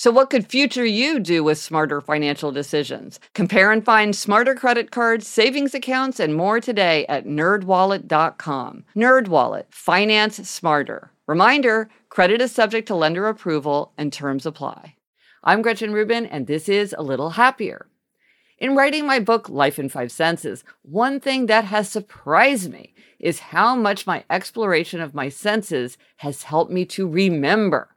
So, what could future you do with smarter financial decisions? Compare and find smarter credit cards, savings accounts, and more today at nerdwallet.com. Nerdwallet, finance smarter. Reminder credit is subject to lender approval and terms apply. I'm Gretchen Rubin, and this is A Little Happier. In writing my book, Life in Five Senses, one thing that has surprised me is how much my exploration of my senses has helped me to remember.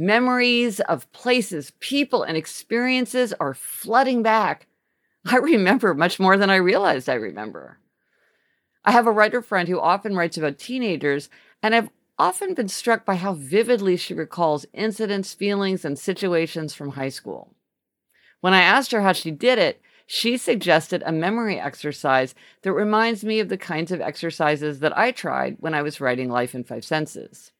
Memories of places, people, and experiences are flooding back. I remember much more than I realized I remember. I have a writer friend who often writes about teenagers, and I've often been struck by how vividly she recalls incidents, feelings, and situations from high school. When I asked her how she did it, she suggested a memory exercise that reminds me of the kinds of exercises that I tried when I was writing Life in Five Senses.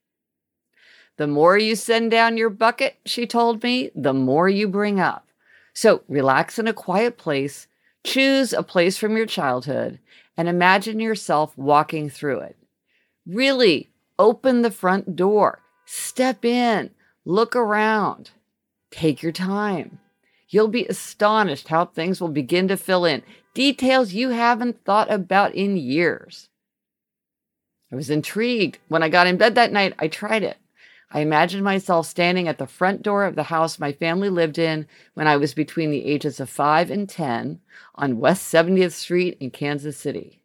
The more you send down your bucket, she told me, the more you bring up. So relax in a quiet place, choose a place from your childhood, and imagine yourself walking through it. Really open the front door, step in, look around, take your time. You'll be astonished how things will begin to fill in, details you haven't thought about in years. I was intrigued. When I got in bed that night, I tried it. I imagined myself standing at the front door of the house my family lived in when I was between the ages of 5 and 10 on West 70th Street in Kansas City.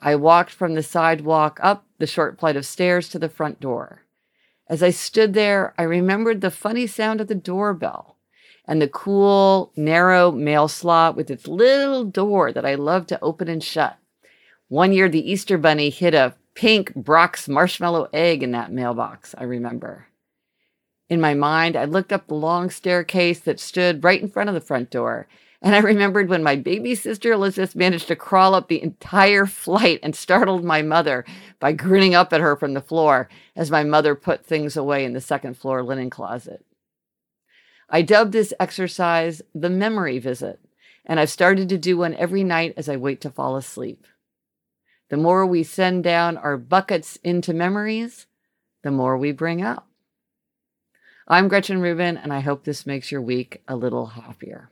I walked from the sidewalk up the short flight of stairs to the front door. As I stood there, I remembered the funny sound of the doorbell and the cool, narrow mail slot with its little door that I loved to open and shut. One year, the Easter Bunny hid a pink Brach's marshmallow egg in that mailbox, I remember. In my mind, I looked up the long staircase that stood right in front of the front door, and I remembered when my baby sister Elizabeth managed to crawl up the entire flight and startled my mother by grinning up at her from the floor as my mother put things away in the second floor linen closet. I dubbed this exercise the memory visit, and I've started to do one every night as I wait to fall asleep. The more we send down our buckets into memories, the more we bring up. I'm Gretchen Rubin, and I hope this makes your week a little happier.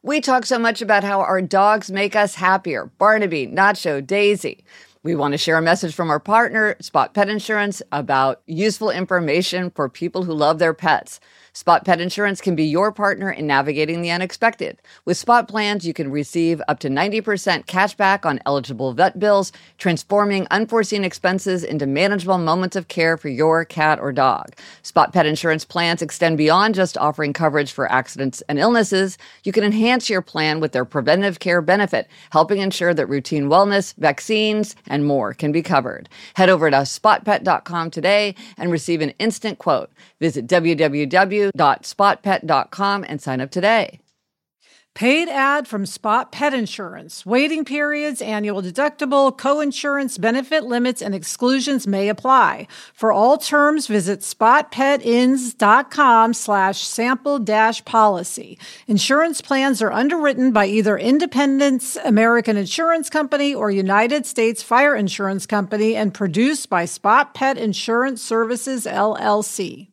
We talk so much about how our dogs make us happier Barnaby, Nacho, Daisy. We want to share a message from our partner, Spot Pet Insurance, about useful information for people who love their pets. Spot Pet Insurance can be your partner in navigating the unexpected. With Spot plans, you can receive up to 90% cash back on eligible vet bills, transforming unforeseen expenses into manageable moments of care for your cat or dog. Spot Pet Insurance plans extend beyond just offering coverage for accidents and illnesses. You can enhance your plan with their preventive care benefit, helping ensure that routine wellness, vaccines, and more can be covered. Head over to spotpet.com today and receive an instant quote. Visit www.spotpet.com and sign up today. Paid ad from Spot Pet Insurance. Waiting periods, annual deductible, co-insurance, benefit limits, and exclusions may apply. For all terms, visit spotpetins.com slash sample dash policy. Insurance plans are underwritten by either Independence American Insurance Company or United States Fire Insurance Company and produced by Spot Pet Insurance Services, LLC.